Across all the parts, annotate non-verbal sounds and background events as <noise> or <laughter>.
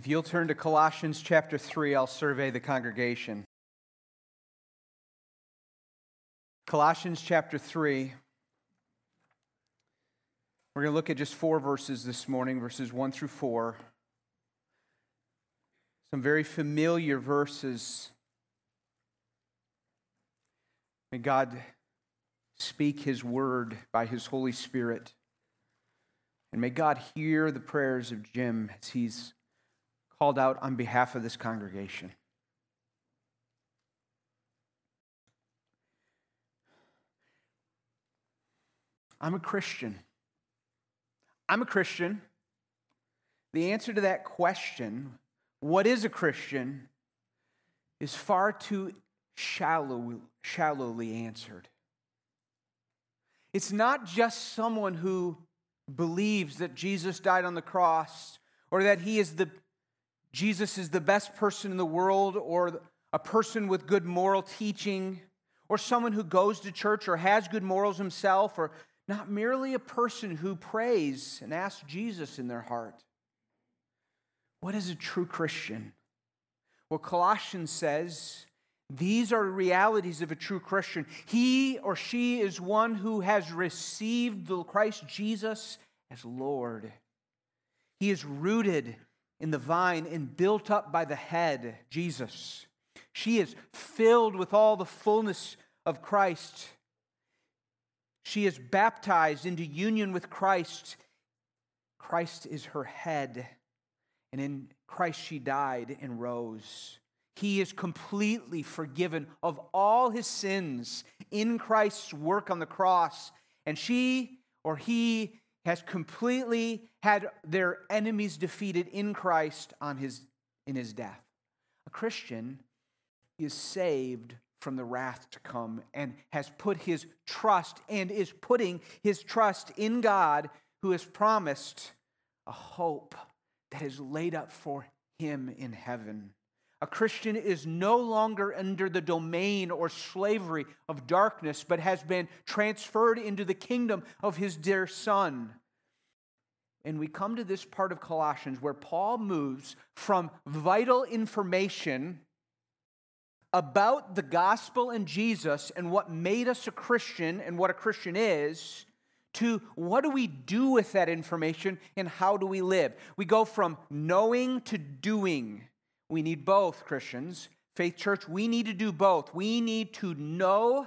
If you'll turn to Colossians chapter 3, I'll survey the congregation. Colossians chapter 3. We're going to look at just four verses this morning, verses 1 through 4. Some very familiar verses. May God speak his word by his Holy Spirit. And may God hear the prayers of Jim as he's called out on behalf of this congregation. I'm a Christian. I'm a Christian. The answer to that question, what is a Christian, is far too shallow, shallowly answered. It's not just someone who believes that Jesus died on the cross or that he is the Jesus is the best person in the world or a person with good moral teaching or someone who goes to church or has good morals himself or not merely a person who prays and asks Jesus in their heart. What is a true Christian? Well, Colossians says these are realities of a true Christian. He or she is one who has received the Christ Jesus as Lord. He is rooted in the vine and built up by the head, Jesus. She is filled with all the fullness of Christ. She is baptized into union with Christ. Christ is her head, and in Christ she died and rose. He is completely forgiven of all his sins in Christ's work on the cross. And she or he has completely had their enemies defeated in Christ on his, in his death. A Christian is saved from the wrath to come and has put his trust and is putting his trust in God who has promised a hope that is laid up for him in heaven. A Christian is no longer under the domain or slavery of darkness, but has been transferred into the kingdom of his dear Son. And we come to this part of Colossians where Paul moves from vital information about the gospel and Jesus and what made us a Christian and what a Christian is to what do we do with that information and how do we live. We go from knowing to doing. We need both, Christians. Faith Church, we need to do both. We need to know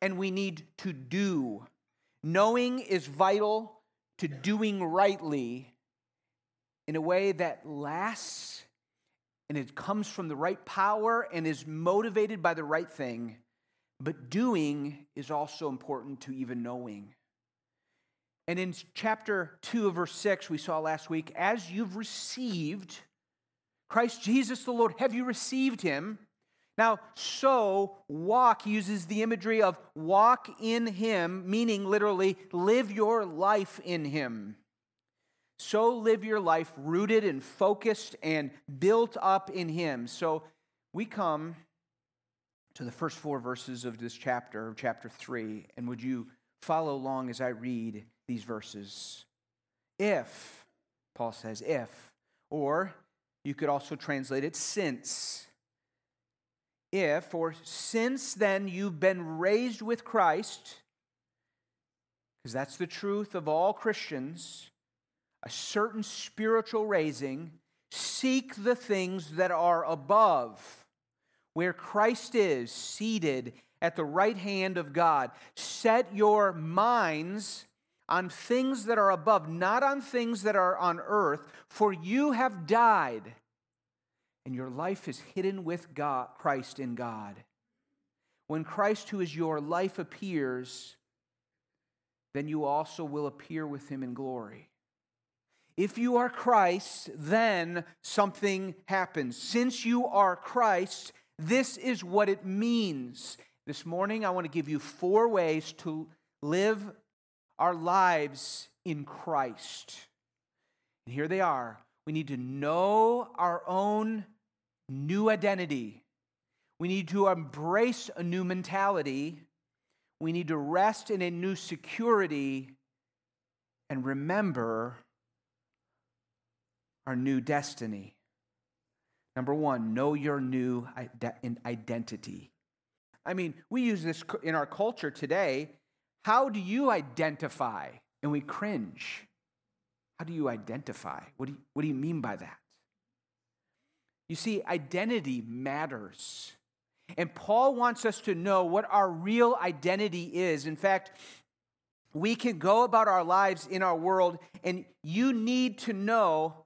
and we need to do. Knowing is vital to doing rightly in a way that lasts and it comes from the right power and is motivated by the right thing. But doing is also important to even knowing. And in chapter 2 of verse 6, we saw last week, as you've received, Christ Jesus the Lord, have you received him? Now, so walk uses the imagery of walk in him, meaning literally live your life in him. So live your life rooted and focused and built up in him. So we come to the first four verses of this chapter, chapter 3, and would you follow along as I read these verses? If, Paul says, if, or you could also translate it since. If or since then you've been raised with Christ, because that's the truth of all Christians, a certain spiritual raising, seek the things that are above, where Christ is seated at the right hand of God. Set your minds on things that are above, not on things that are on earth, for you have died, and your life is hidden with God, Christ in God. When Christ, who is your life, appears, then you also will appear with him in glory. If you are Christ, then something happens. Since you are Christ, this is what it means. This morning, I want to give you four ways to live our lives in Christ. And here they are. We need to know our own new identity. We need to embrace a new mentality. We need to rest in a new security and remember our new destiny. Number one, know your new identity. I mean, we use this in our culture today. How do you identify? And we cringe. How do you identify? What do you, what do you mean by that? You see, identity matters. And Paul wants us to know what our real identity is. In fact, we can go about our lives in our world, and you need to know.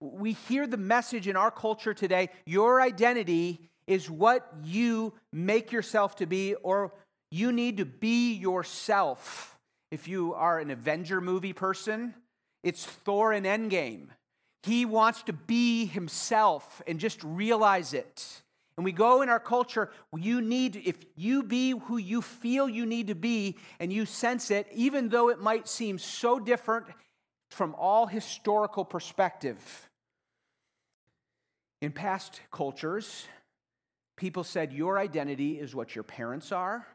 We hear the message in our culture today your identity is what you make yourself to be, or you need to be yourself. If you are an Avenger movie person, it's Thor in Endgame. He wants to be himself and just realize it. And we go in our culture, you need, if you be who you feel you need to be and you sense it, even though it might seem so different from all historical perspective. In past cultures, people said your identity is what your parents are,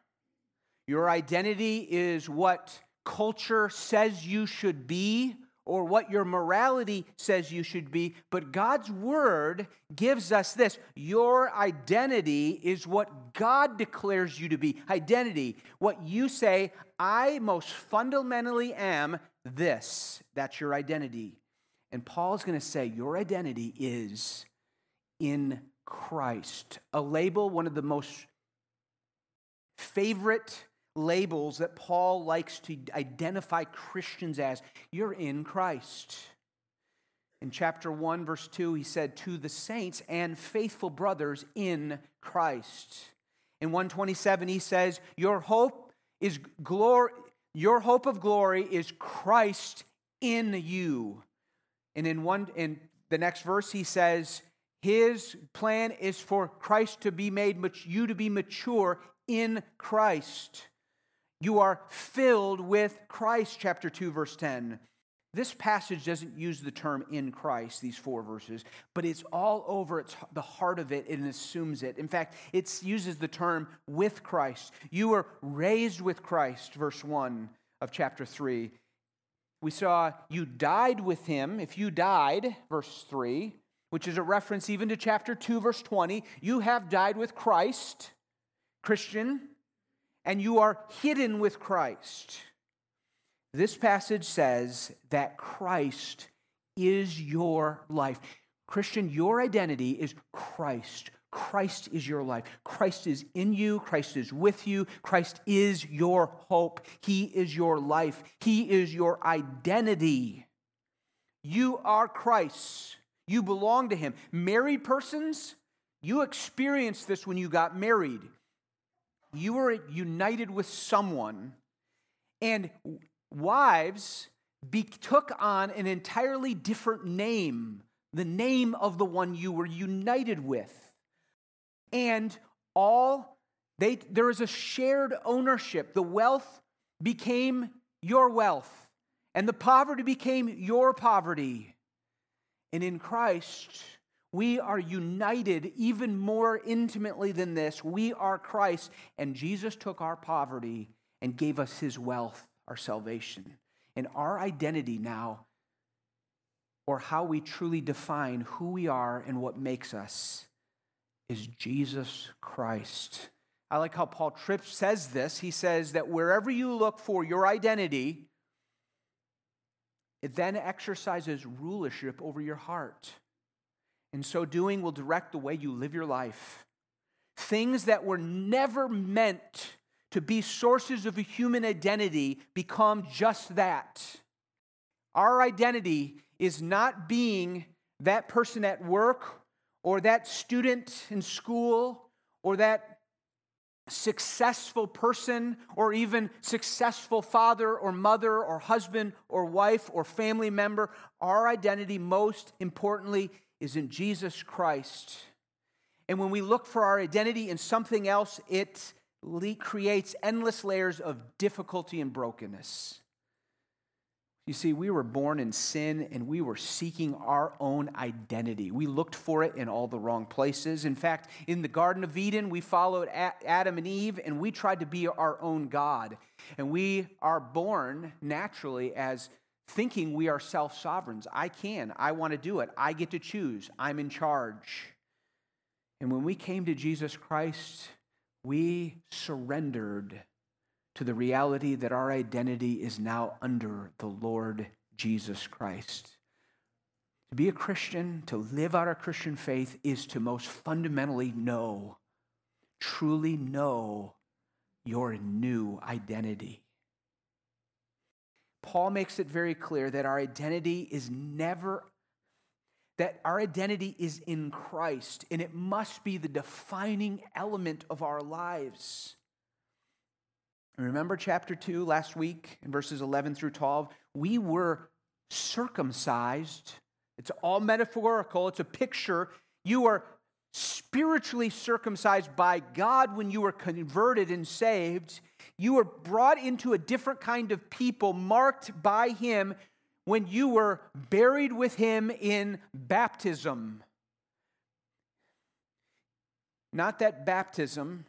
your identity is what culture says you should be or what your morality says you should be, but God's word gives us this. Your identity is what God declares you to be. Identity, what you say, I most fundamentally am this. That's your identity. And Paul's going to say, Your identity is in Christ. A label, one of the most favorite labels that Paul likes to identify Christians as. You're in Christ. In chapter 1, verse 2, he said, To the saints and faithful brothers in Christ. In 127, he says, Your hope is glory, your hope of glory is Christ in you. And in one in the next verse, he says, His plan is for Christ to be made, you to be mature in Christ. You are filled with Christ, chapter 2, verse 10. This passage doesn't use the term in Christ, these four verses, but it's all over it's the heart of it and assumes it. In fact, it uses the term with Christ. You were raised with Christ, verse 1 of chapter 3. We saw you died with him. If you died, verse 3, which is a reference even to chapter 2, verse 20, you have died with Christ, Christian and you are hidden with Christ. This passage says that Christ is your life. Christian, your identity is Christ. Christ is your life. Christ is in you. Christ is with you. Christ is your hope. He is your life. He is your identity. You are Christ. You belong to Him. Married persons, you experienced this when you got married you were united with someone, and wives be, took on an entirely different name, the name of the one you were united with. And all they there is a shared ownership. The wealth became your wealth, and the poverty became your poverty. And in Christ, we are united even more intimately than this. We are Christ, and Jesus took our poverty and gave us his wealth, our salvation. And our identity now, or how we truly define who we are and what makes us, is Jesus Christ. I like how Paul Tripp says this. He says that wherever you look for your identity, it then exercises rulership over your heart. And so doing will direct the way you live your life. Things that were never meant to be sources of a human identity become just that. Our identity is not being that person at work or that student in school or that successful person or even successful father or mother or husband or wife or family member. Our identity, most importantly, is in Jesus Christ. And when we look for our identity in something else, it creates endless layers of difficulty and brokenness. You see, we were born in sin and we were seeking our own identity. We looked for it in all the wrong places. In fact, in the Garden of Eden, we followed Adam and Eve and we tried to be our own God. And we are born naturally as thinking we are self sovereigns. I can. I want to do it. I get to choose. I'm in charge. And when we came to Jesus Christ, we surrendered to the reality that our identity is now under the Lord Jesus Christ. To be a Christian, to live out our Christian faith, is to most fundamentally know, truly know your new identity. Paul makes it very clear that our identity is never, that our identity is in Christ, and it must be the defining element of our lives. Remember chapter 2 last week in verses 11 through 12? We were circumcised. It's all metaphorical, it's a picture. You are spiritually circumcised by God when you were converted and saved. You were brought into a different kind of people, marked by Him when you were buried with Him in baptism. Not that baptism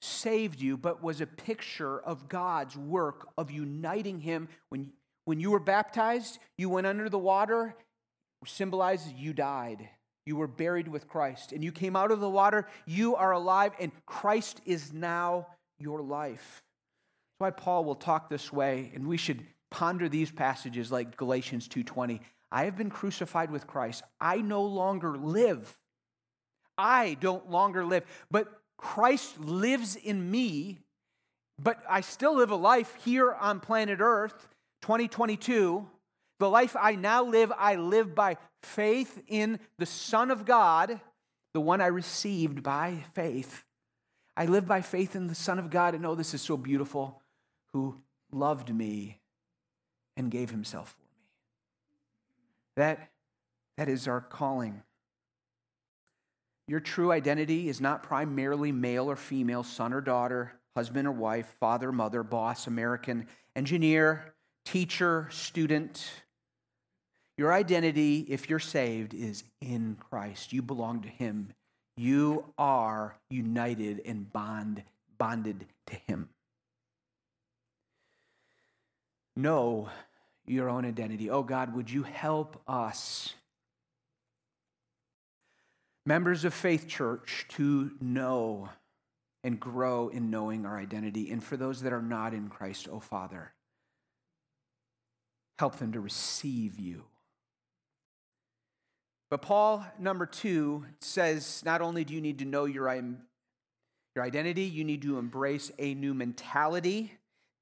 saved you, but was a picture of God's work of uniting Him. When, when you were baptized, you went under the water, symbolizes you died. You were buried with Christ, and you came out of the water. You are alive, and Christ is now your life. That's why Paul will talk this way, and we should ponder these passages like Galatians 2:20. I have been crucified with Christ. I no longer live. I don't longer live, but Christ lives in me. But I still live a life here on planet Earth, 2022. The life I now live, I live by faith in the Son of God, the one I received by faith. I live by faith in the Son of God and oh, this is so beautiful, who loved me and gave himself for me. That, that is our calling. Your true identity is not primarily male or female, son or daughter, husband or wife, father, mother, boss, American, engineer, teacher, student, your identity, if you're saved, is in Christ. You belong to Him. You are united and bond, bonded to Him. Know your own identity. Oh God, would you help us, members of Faith Church, to know and grow in knowing our identity? And for those that are not in Christ, oh Father, help them to receive you but Paul, number two, says not only do you need to know your, your identity, you need to embrace a new mentality.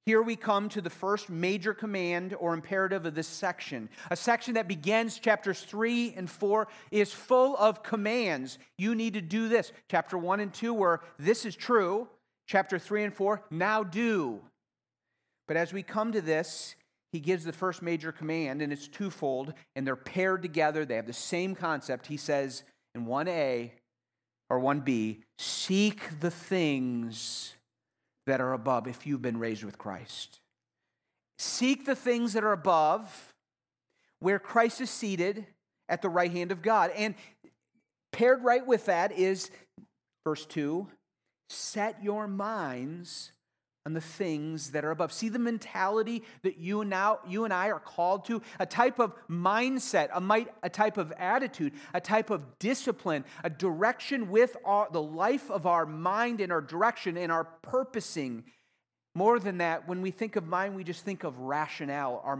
Here we come to the first major command or imperative of this section. A section that begins chapters 3 and 4 is full of commands. You need to do this. Chapter 1 and 2, where this is true. Chapter 3 and 4, now do. But as we come to this, he gives the first major command, and it's twofold, and they're paired together. They have the same concept. He says in 1a or 1b, seek the things that are above if you've been raised with Christ. Seek the things that are above where Christ is seated at the right hand of God. And paired right with that is verse 2 set your minds the things that are above. See the mentality that you now you and I are called to, a type of mindset, a might, a type of attitude, a type of discipline, a direction with our, the life of our mind and our direction and our purposing. More than that, when we think of mind, we just think of rationale, our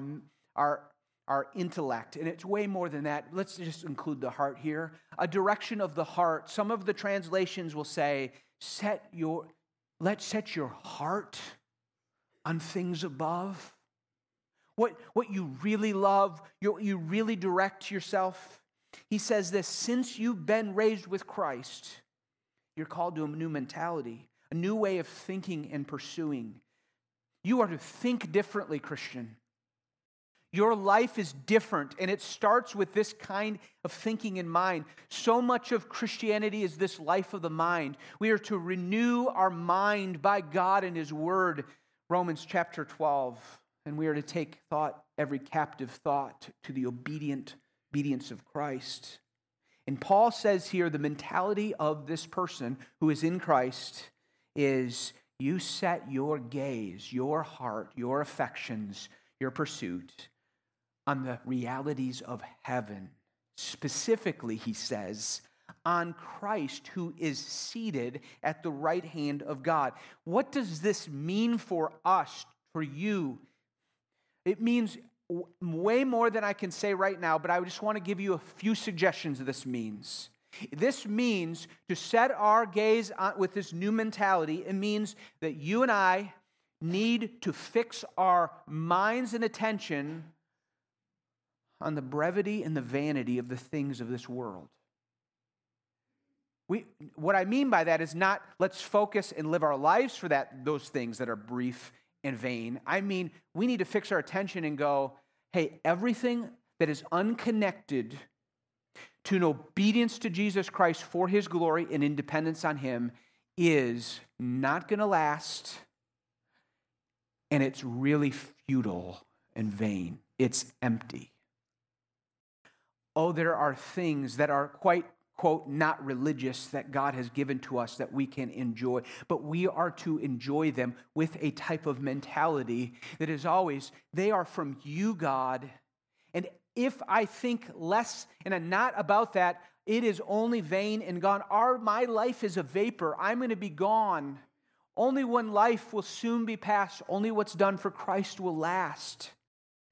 our our intellect, and it's way more than that. Let's just include the heart here. A direction of the heart. Some of the translations will say, set your let set your heart on things above. What, what you really love, you, you really direct yourself. He says this since you've been raised with Christ, you're called to a new mentality, a new way of thinking and pursuing. You are to think differently, Christian. Your life is different, and it starts with this kind of thinking in mind. So much of Christianity is this life of the mind. We are to renew our mind by God and His Word, Romans chapter 12. And we are to take thought, every captive thought, to the obedient obedience of Christ. And Paul says here the mentality of this person who is in Christ is you set your gaze, your heart, your affections, your pursuit on the realities of heaven. Specifically, he says, on Christ who is seated at the right hand of God. What does this mean for us, for you? It means way more than I can say right now, but I just want to give you a few suggestions of this means. This means to set our gaze on, with this new mentality, it means that you and I need to fix our minds and attention on the brevity and the vanity of the things of this world. We, what I mean by that is not let's focus and live our lives for that, those things that are brief and vain. I mean, we need to fix our attention and go, hey, everything that is unconnected to an obedience to Jesus Christ for his glory and independence on him is not going to last, and it's really futile and vain. It's empty. Oh, there are things that are quite quote, not religious that God has given to us that we can enjoy, but we are to enjoy them with a type of mentality that is always, they are from you, God. And if I think less and I'm not about that, it is only vain and gone. Our, my life is a vapor. I'm going to be gone. Only one life will soon be past. Only what's done for Christ will last.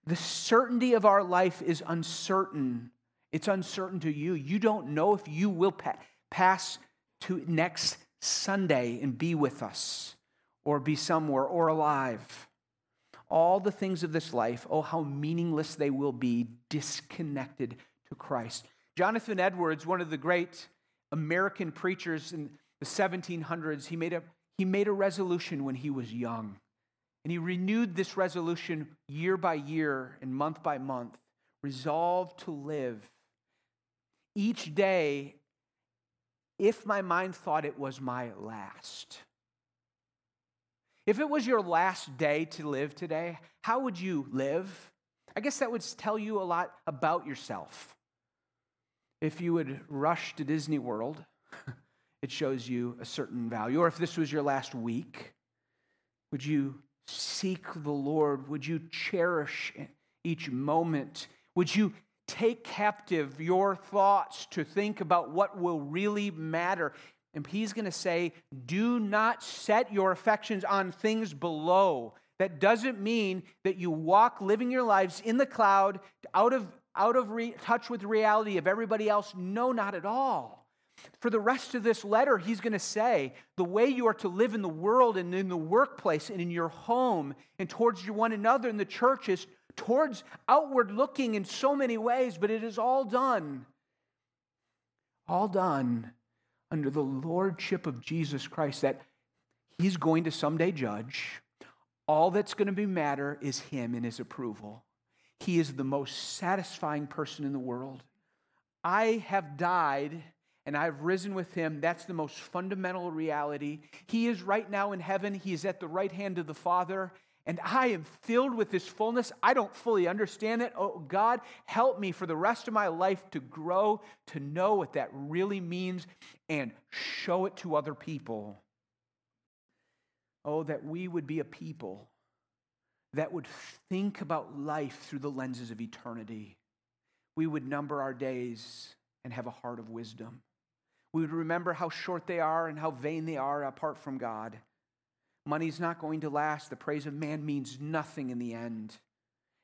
The certainty of our life is uncertain. It's uncertain to you. You don't know if you will pa- pass to next Sunday and be with us or be somewhere or alive. All the things of this life, oh, how meaningless they will be disconnected to Christ. Jonathan Edwards, one of the great American preachers in the 1700s, he made a, he made a resolution when he was young. And he renewed this resolution year by year and month by month, resolved to live each day if my mind thought it was my last. If it was your last day to live today, how would you live? I guess that would tell you a lot about yourself. If you would rush to Disney World, <laughs> it shows you a certain value. Or if this was your last week, would you seek the Lord? Would you cherish each moment? Would you take captive your thoughts to think about what will really matter. And he's going to say, do not set your affections on things below. That doesn't mean that you walk living your lives in the cloud, out of, out of re- touch with reality of everybody else. No, not at all. For the rest of this letter, he's going to say the way you are to live in the world and in the workplace and in your home and towards one another in the church is towards outward looking in so many ways, but it is all done. All done under the lordship of Jesus Christ that he's going to someday judge. All that's going to be matter is him and his approval. He is the most satisfying person in the world. I have died and I've risen with him. That's the most fundamental reality. He is right now in heaven. He is at the right hand of the Father and I am filled with this fullness. I don't fully understand it. Oh, God, help me for the rest of my life to grow, to know what that really means, and show it to other people. Oh, that we would be a people that would think about life through the lenses of eternity. We would number our days and have a heart of wisdom. We would remember how short they are and how vain they are apart from God. Money's not going to last. The praise of man means nothing in the end.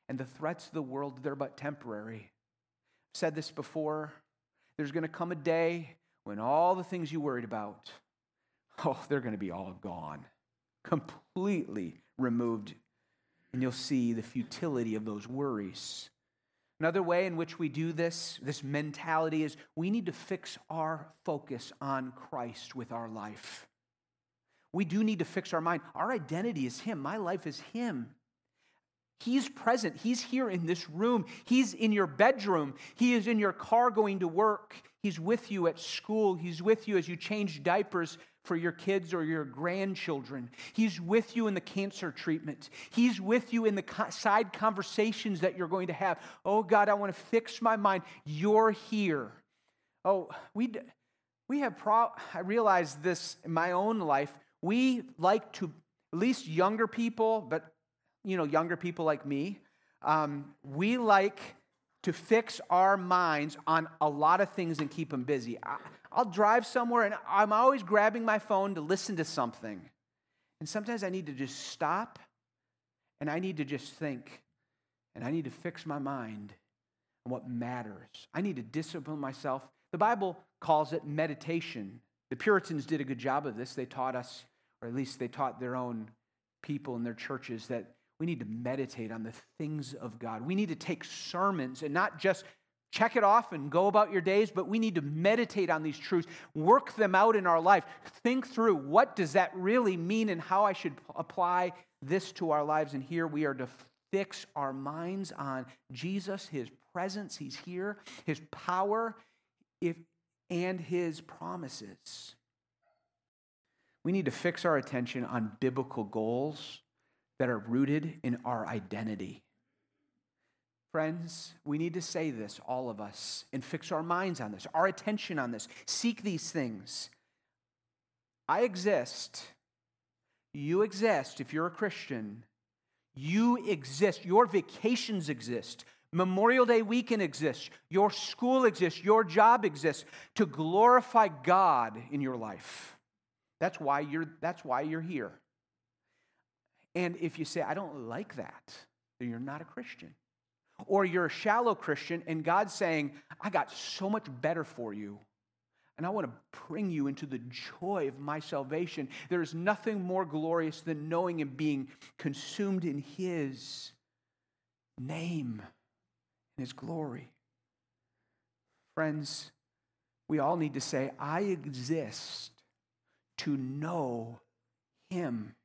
And the threats of the world, they're but temporary. I've said this before. There's going to come a day when all the things you worried about, oh, they're going to be all gone, completely removed. And you'll see the futility of those worries. Another way in which we do this, this mentality, is we need to fix our focus on Christ with our life we do need to fix our mind. Our identity is Him, my life is Him. He's present. He's here in this room. He's in your bedroom. He is in your car going to work. He's with you at school. He's with you as you change diapers for your kids or your grandchildren. He's with you in the cancer treatment. He's with you in the side conversations that you're going to have. Oh, God, I want to fix my mind. You're here. Oh, we, we have, pro- I realize this in my own life we like to, at least younger people, but you know, younger people like me, um, we like to fix our minds on a lot of things and keep them busy. I, will drive somewhere and I'm always grabbing my phone to listen to something. And sometimes I need to just stop and I need to just think and I need to fix my mind on what matters. I need to discipline myself. The Bible calls it meditation. The Puritans did a good job of this. They taught us, or at least they taught their own people in their churches, that we need to meditate on the things of God. We need to take sermons and not just check it off and go about your days, but we need to meditate on these truths, work them out in our life, think through what does that really mean and how I should apply this to our lives. And here we are to fix our minds on Jesus, his presence, he's here, his power, if, and his promises. We need to fix our attention on biblical goals that are rooted in our identity. Friends, we need to say this, all of us, and fix our minds on this, our attention on this. Seek these things. I exist. You exist if you're a Christian. You exist. Your vacations exist. Memorial Day weekend exists. Your school exists. Your job exists to glorify God in your life. That's why you're, that's why you're here. And if you say, I don't like that, then you're not a Christian. Or you're a shallow Christian and God's saying, I got so much better for you. And I want to bring you into the joy of my salvation. There is nothing more glorious than knowing and being consumed in His name and His glory. Friends, we all need to say, I exist to know Him.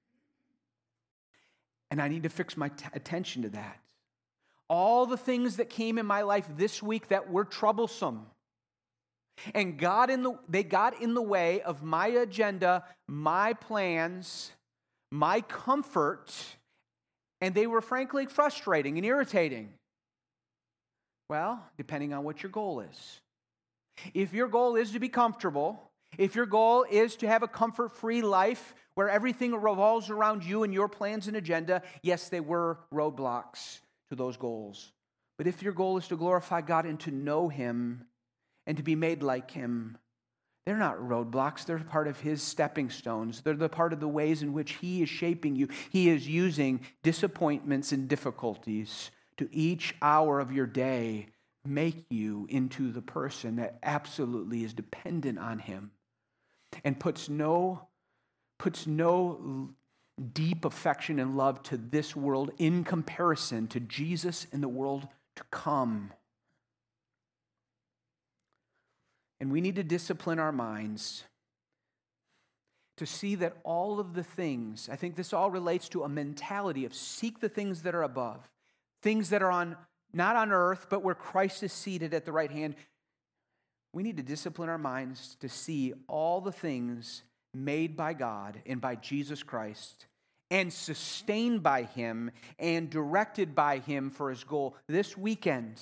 And I need to fix my t- attention to that all the things that came in my life this week that were troublesome. And God in the, they got in the way of my agenda, my plans, my comfort, and they were frankly frustrating and irritating. Well, depending on what your goal is. If your goal is to be comfortable, if your goal is to have a comfort free life where everything revolves around you and your plans and agenda, yes, they were roadblocks to those goals. But if your goal is to glorify God and to know Him and to be made like Him, they're not roadblocks. They're part of His stepping stones. They're the part of the ways in which He is shaping you. He is using disappointments and difficulties to each hour of your day make you into the person that absolutely is dependent on Him and puts no, puts no deep affection and love to this world in comparison to Jesus in the world to come. And we need to discipline our minds to see that all of the things, I think this all relates to a mentality of seek the things that are above, things that are on not on earth, but where Christ is seated at the right hand. We need to discipline our minds to see all the things made by God and by Jesus Christ and sustained by Him and directed by Him for His goal. This weekend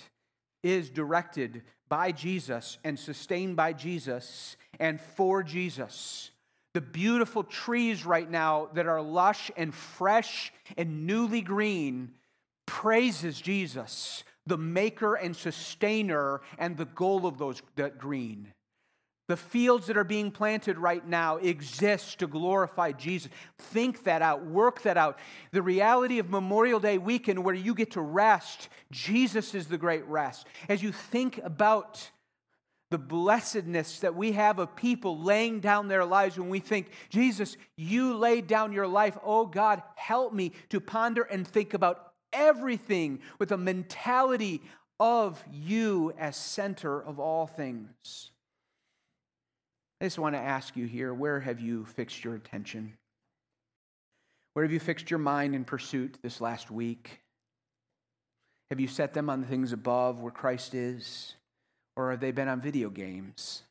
is directed by Jesus and sustained by Jesus and for Jesus. The beautiful trees right now that are lush and fresh and newly green praises Jesus, the maker and sustainer and the goal of those that green. The fields that are being planted right now exist to glorify Jesus. Think that out, work that out. The reality of Memorial Day weekend, where you get to rest, Jesus is the great rest. As you think about the blessedness that we have of people laying down their lives when we think, Jesus, you laid down your life. Oh God, help me to ponder and think about everything with a mentality of you as center of all things. I just want to ask you here where have you fixed your attention? Where have you fixed your mind in pursuit this last week? Have you set them on the things above where Christ is? Or have they been on video games?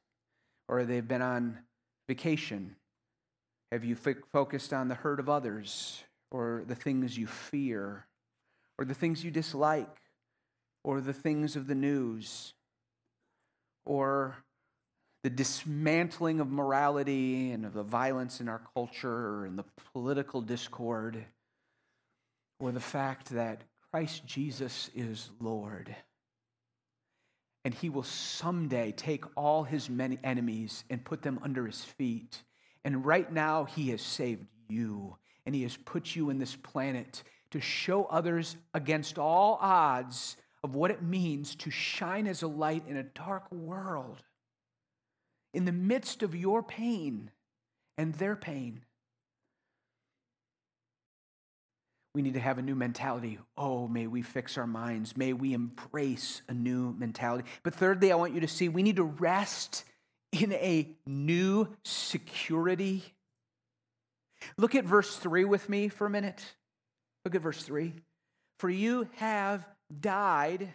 Or have they been on vacation? Have you f- focused on the hurt of others? Or the things you fear? Or the things you dislike? Or the things of the news? Or the dismantling of morality and of the violence in our culture and the political discord, or the fact that Christ Jesus is Lord. And he will someday take all his many enemies and put them under his feet. And right now, he has saved you and he has put you in this planet to show others against all odds of what it means to shine as a light in a dark world. In the midst of your pain and their pain, we need to have a new mentality. Oh, may we fix our minds. May we embrace a new mentality. But thirdly, I want you to see we need to rest in a new security. Look at verse 3 with me for a minute. Look at verse 3. For you have died.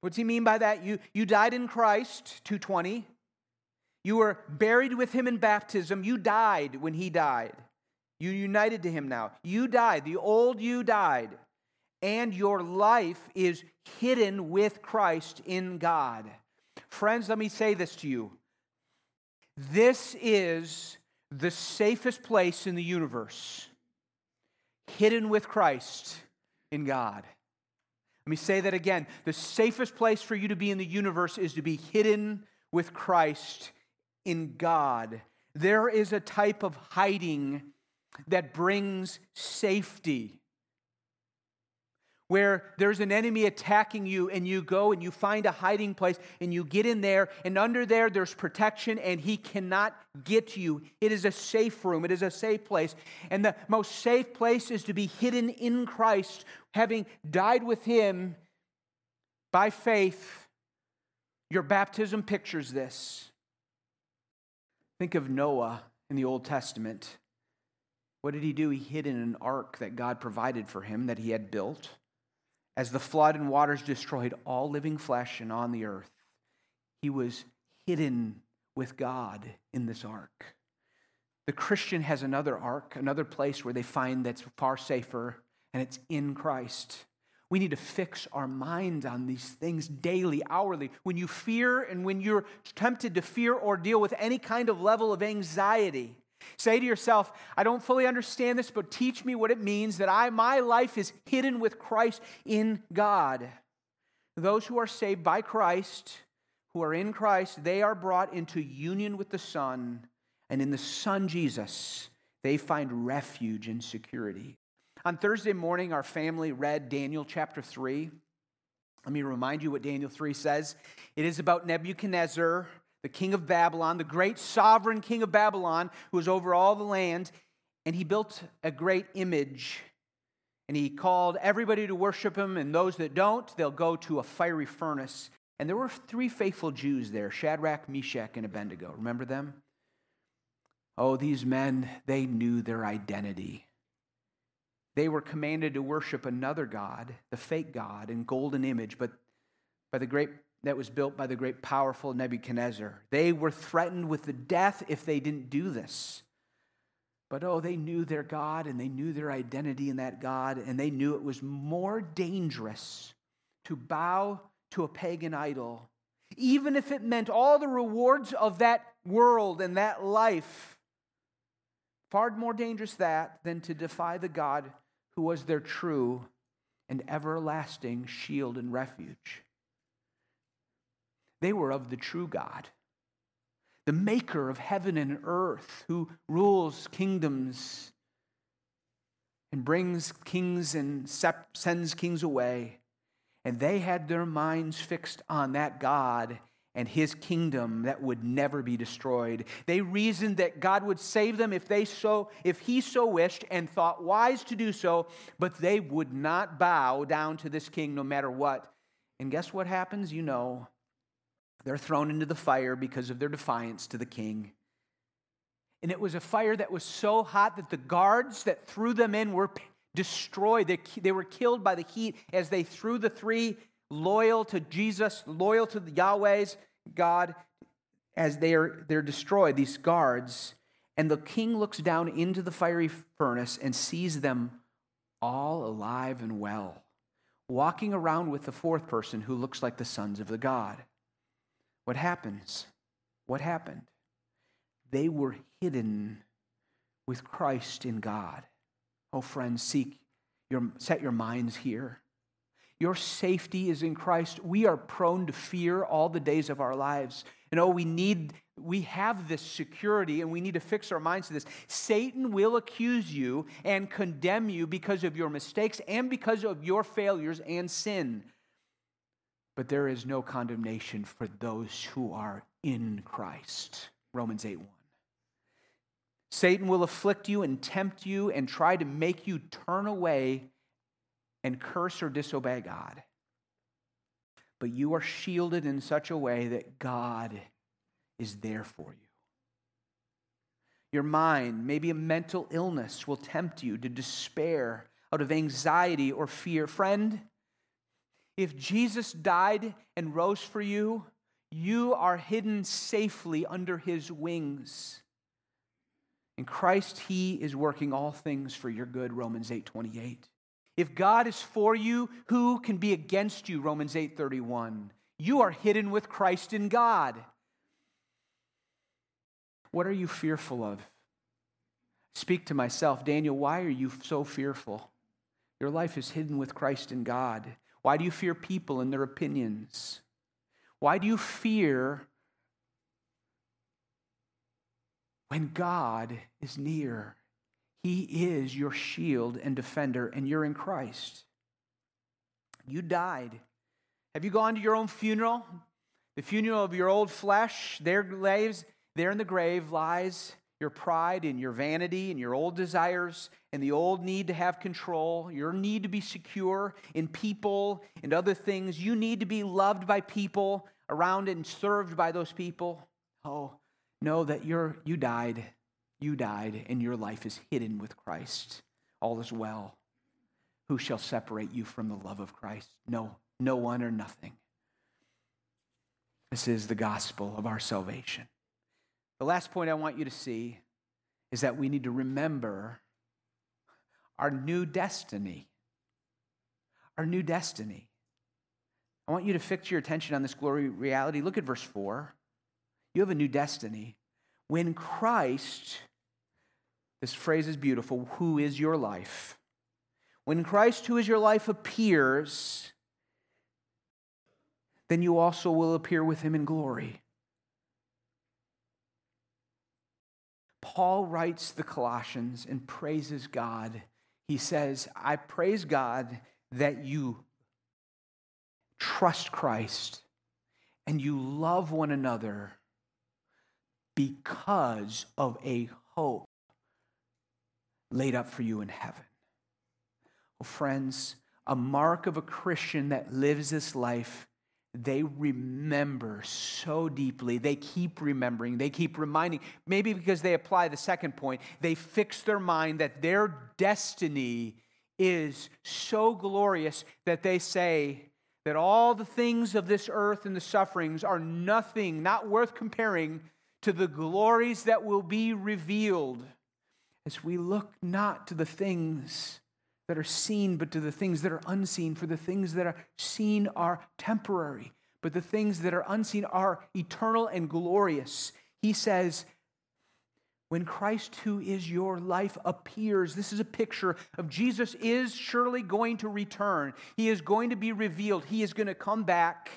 What's he mean by that? You, you died in Christ, 220. You were buried with him in baptism. You died when he died. You united to him now. You died. The old you died. And your life is hidden with Christ in God. Friends, let me say this to you. This is the safest place in the universe, hidden with Christ in God. Let me say that again. The safest place for you to be in the universe is to be hidden with Christ in God. There is a type of hiding that brings safety where there's an enemy attacking you and you go and you find a hiding place and you get in there and under there there's protection and he cannot get you. It is a safe room, it is a safe place. And the most safe place is to be hidden in Christ, having died with him by faith. Your baptism pictures this. Think of Noah in the Old Testament. What did he do? He hid in an ark that God provided for him that he had built as the flood and waters destroyed all living flesh and on the earth, he was hidden with God in this ark. The Christian has another ark, another place where they find that's far safer, and it's in Christ. We need to fix our minds on these things daily, hourly. When you fear and when you're tempted to fear or deal with any kind of level of anxiety, Say to yourself, I don't fully understand this, but teach me what it means that I my life is hidden with Christ in God. Those who are saved by Christ, who are in Christ, they are brought into union with the Son, and in the Son Jesus, they find refuge and security. On Thursday morning, our family read Daniel chapter 3. Let me remind you what Daniel 3 says. It is about Nebuchadnezzar the king of Babylon, the great sovereign king of Babylon, who was over all the land, and he built a great image. And he called everybody to worship him, and those that don't, they'll go to a fiery furnace. And there were three faithful Jews there Shadrach, Meshach, and Abednego. Remember them? Oh, these men, they knew their identity. They were commanded to worship another God, the fake God, in golden image, but by the great that was built by the great powerful Nebuchadnezzar. They were threatened with the death if they didn't do this. But oh, they knew their God and they knew their identity in that God, and they knew it was more dangerous to bow to a pagan idol, even if it meant all the rewards of that world and that life. Far more dangerous that than to defy the God who was their true and everlasting shield and refuge. They were of the true God, the maker of heaven and earth, who rules kingdoms and brings kings and sends kings away. And they had their minds fixed on that God and his kingdom that would never be destroyed. They reasoned that God would save them if they so if he so wished and thought wise to do so, but they would not bow down to this king no matter what. And guess what happens? You know, they're thrown into the fire because of their defiance to the king. And it was a fire that was so hot that the guards that threw them in were destroyed. They, they were killed by the heat as they threw the three loyal to Jesus, loyal to Yahweh's God, as they are they're destroyed, these guards. And the king looks down into the fiery furnace and sees them all alive and well, walking around with the fourth person who looks like the sons of the God. What happens? What happened? They were hidden with Christ in God. Oh, friends, seek your, set your minds here. Your safety is in Christ. We are prone to fear all the days of our lives. And oh, we need, we have this security and we need to fix our minds to this. Satan will accuse you and condemn you because of your mistakes and because of your failures and sin. But there is no condemnation for those who are in Christ. Romans 8 1. Satan will afflict you and tempt you and try to make you turn away and curse or disobey God. But you are shielded in such a way that God is there for you. Your mind, maybe a mental illness, will tempt you to despair out of anxiety or fear. Friend, if Jesus died and rose for you, you are hidden safely under his wings. In Christ, he is working all things for your good, Romans 8 28. If God is for you, who can be against you? Romans 8:31. You are hidden with Christ in God. What are you fearful of? Speak to myself, Daniel, why are you so fearful? Your life is hidden with Christ in God. Why do you fear people and their opinions? Why do you fear when God is near? He is your shield and defender, and you're in Christ. You died. Have you gone to your own funeral? The funeral of your old flesh? There lies, there in the grave lies your pride and your vanity and your old desires and the old need to have control, your need to be secure in people and other things. You need to be loved by people around and served by those people. Oh, know that you're you died you died, and your life is hidden with Christ. All is well. Who shall separate you from the love of Christ? No, no one or nothing. This is the gospel of our salvation. The last point I want you to see is that we need to remember our new destiny. Our new destiny. I want you to fix your attention on this glory reality. Look at verse 4. You have a new destiny. When Christ this phrase is beautiful. Who is your life? When Christ, who is your life, appears, then you also will appear with him in glory. Paul writes the Colossians and praises God. He says, I praise God that you trust Christ and you love one another because of a hope laid up for you in heaven. Well, friends, a mark of a Christian that lives this life, they remember so deeply. They keep remembering. They keep reminding. Maybe because they apply the second point, they fix their mind that their destiny is so glorious that they say that all the things of this earth and the sufferings are nothing, not worth comparing to the glories that will be revealed as we look not to the things that are seen, but to the things that are unseen. For the things that are seen are temporary, but the things that are unseen are eternal and glorious. He says, when Christ, who is your life, appears, this is a picture of Jesus is surely going to return. He is going to be revealed. He is going to come back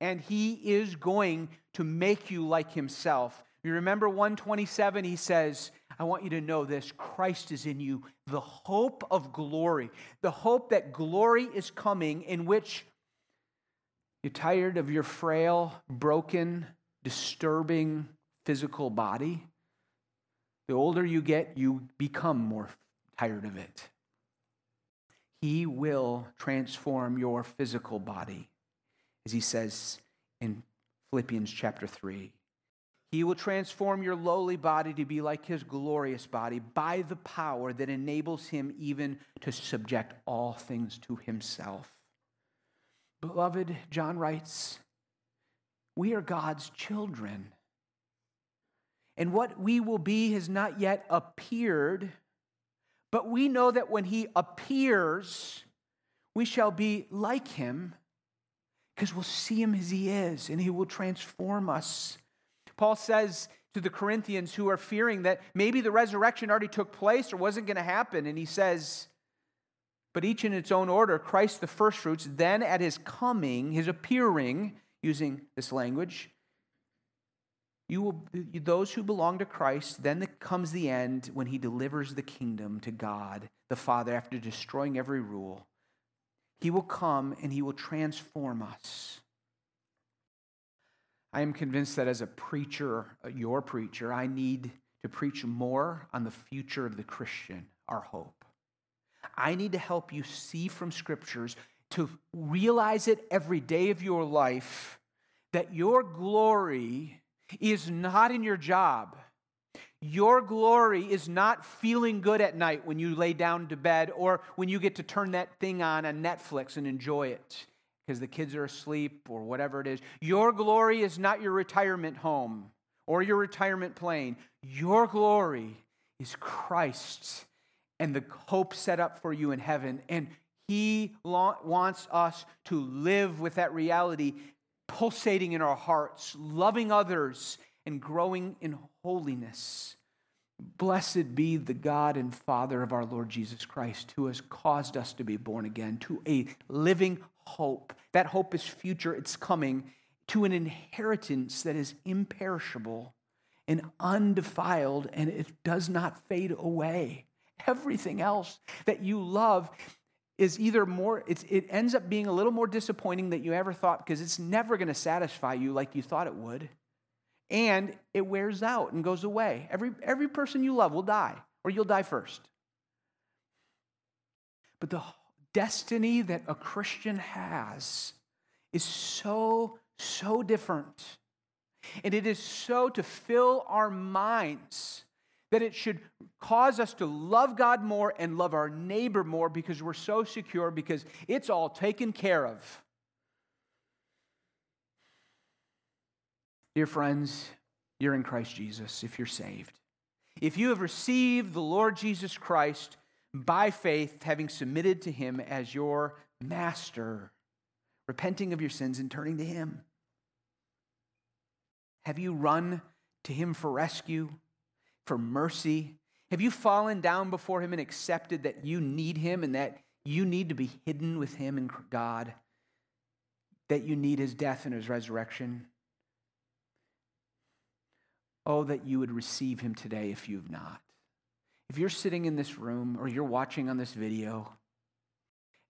and he is going to make you like himself. You remember 127, he says, I want you to know this Christ is in you, the hope of glory, the hope that glory is coming, in which you're tired of your frail, broken, disturbing physical body. The older you get, you become more tired of it. He will transform your physical body, as he says in Philippians chapter 3. He will transform your lowly body to be like his glorious body by the power that enables him even to subject all things to himself. Beloved, John writes, we are God's children. And what we will be has not yet appeared, but we know that when he appears, we shall be like him because we'll see him as he is and he will transform us Paul says to the Corinthians who are fearing that maybe the resurrection already took place or wasn't going to happen, and he says, but each in its own order Christ the firstfruits, then at his coming, his appearing, using this language, you will, those who belong to Christ, then comes the end when he delivers the kingdom to God the Father after destroying every rule. He will come and he will transform us. I am convinced that as a preacher, uh, your preacher, I need to preach more on the future of the Christian, our hope. I need to help you see from scriptures to realize it every day of your life that your glory is not in your job. Your glory is not feeling good at night when you lay down to bed or when you get to turn that thing on on Netflix and enjoy it because the kids are asleep or whatever it is. Your glory is not your retirement home or your retirement plane. Your glory is Christ and the hope set up for you in heaven. And He wants us to live with that reality pulsating in our hearts, loving others, and growing in holiness. Blessed be the God and Father of our Lord Jesus Christ, who has caused us to be born again to a living hope. That hope is future, it's coming to an inheritance that is imperishable and undefiled, and it does not fade away. Everything else that you love is either more, it ends up being a little more disappointing than you ever thought because it's never going to satisfy you like you thought it would. And it wears out and goes away. Every, every person you love will die, or you'll die first. But the destiny that a Christian has is so, so different. And it is so to fill our minds that it should cause us to love God more and love our neighbor more because we're so secure, because it's all taken care of. Dear friends, you're in Christ Jesus if you're saved. If you have received the Lord Jesus Christ by faith, having submitted to him as your master, repenting of your sins and turning to him, have you run to him for rescue? for mercy? Have you fallen down before Him and accepted that you need Him and that you need to be hidden with Him in God? That you need His death and His resurrection? Oh, that you would receive Him today if you've not. If you're sitting in this room or you're watching on this video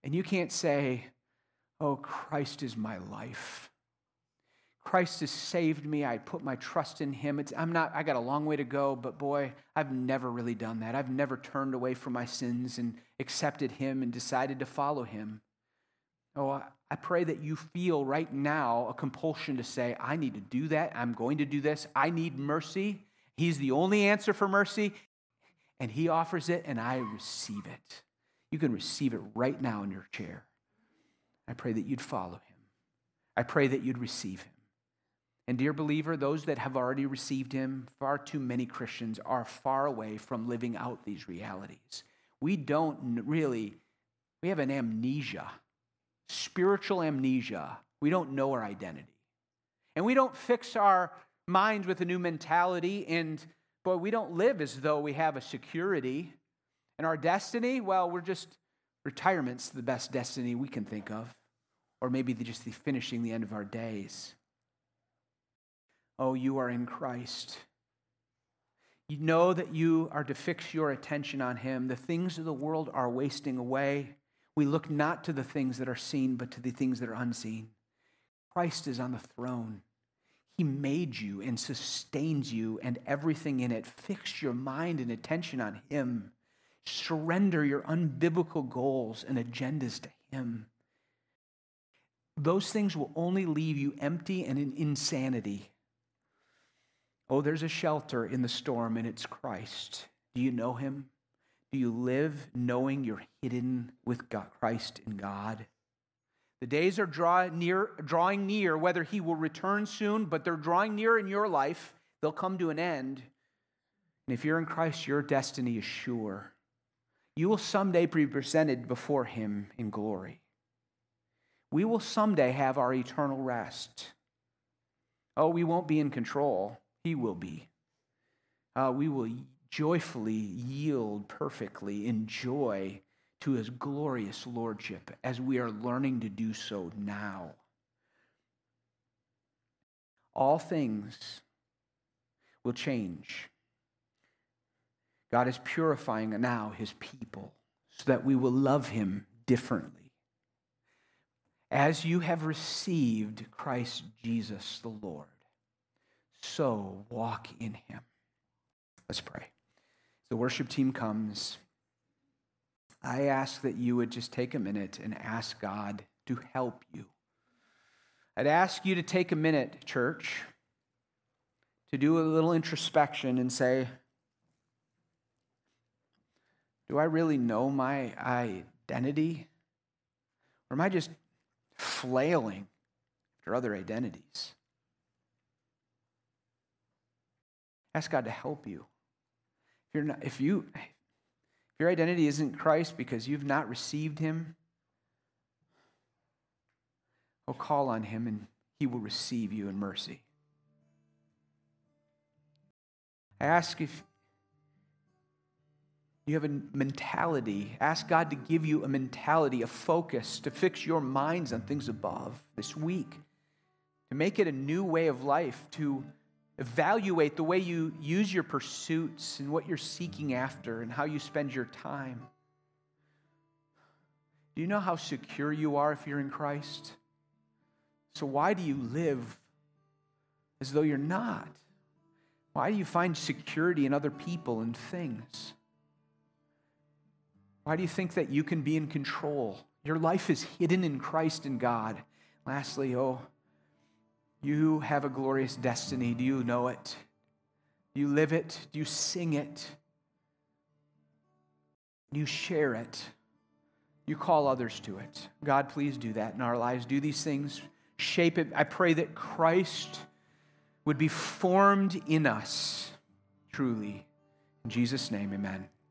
and you can't say, Oh, Christ is my life. Christ has saved me. I put my trust in him. It's, I'm not, I got a long way to go, but boy, I've never really done that. I've never turned away from my sins and accepted him and decided to follow him. Oh, I pray that you feel right now a compulsion to say, I need to do that. I'm going to do this. I need mercy. He's the only answer for mercy, and he offers it, and I receive it. You can receive it right now in your chair. I pray that you'd follow him. I pray that you'd receive him. And, dear believer, those that have already received him, far too many Christians are far away from living out these realities. We don't really, we have an amnesia, spiritual amnesia. We don't know our identity. And we don't fix our minds with a new mentality. And, boy, we don't live as though we have a security. And our destiny, well, we're just, retirement's the best destiny we can think of. Or maybe just the finishing the end of our days. Oh, you are in Christ. You know that you are to fix your attention on Him. The things of the world are wasting away. We look not to the things that are seen, but to the things that are unseen. Christ is on the throne. He made you and sustains you and everything in it. Fix your mind and attention on Him. Surrender your unbiblical goals and agendas to Him. Those things will only leave you empty and in insanity. Oh, there's a shelter in the storm, and it's Christ. Do you know him? Do you live knowing you're hidden with God, Christ in God? The days are draw near, drawing near, whether he will return soon, but they're drawing near in your life. They'll come to an end. And if you're in Christ, your destiny is sure. You will someday be presented before him in glory. We will someday have our eternal rest. Oh, we won't be in control. He will be. Uh, we will joyfully yield perfectly, in joy to his glorious lordship as we are learning to do so now. All things will change. God is purifying now his people so that we will love him differently. As you have received Christ Jesus the Lord, so walk in him. Let's pray. The worship team comes. I ask that you would just take a minute and ask God to help you. I'd ask you to take a minute, church, to do a little introspection and say, Do I really know my identity? Or am I just flailing after other identities? Ask God to help you. If, you're not, if, you, if your identity isn't Christ because you've not received Him, oh, call on Him and He will receive you in mercy. I ask if you have a mentality, ask God to give you a mentality, a focus, to fix your minds on things above this week, to make it a new way of life, to evaluate the way you use your pursuits and what you're seeking after and how you spend your time. Do you know how secure you are if you're in Christ? So, why do you live as though you're not? Why do you find security in other people and things? Why do you think that you can be in control? Your life is hidden in Christ and God. Lastly, oh, you have a glorious destiny. Do you know it? Do you live it? Do you sing it? Do you share it? You call others to it. God, please do that in our lives. Do these things, shape it. I pray that Christ would be formed in us truly. In Jesus' name, amen.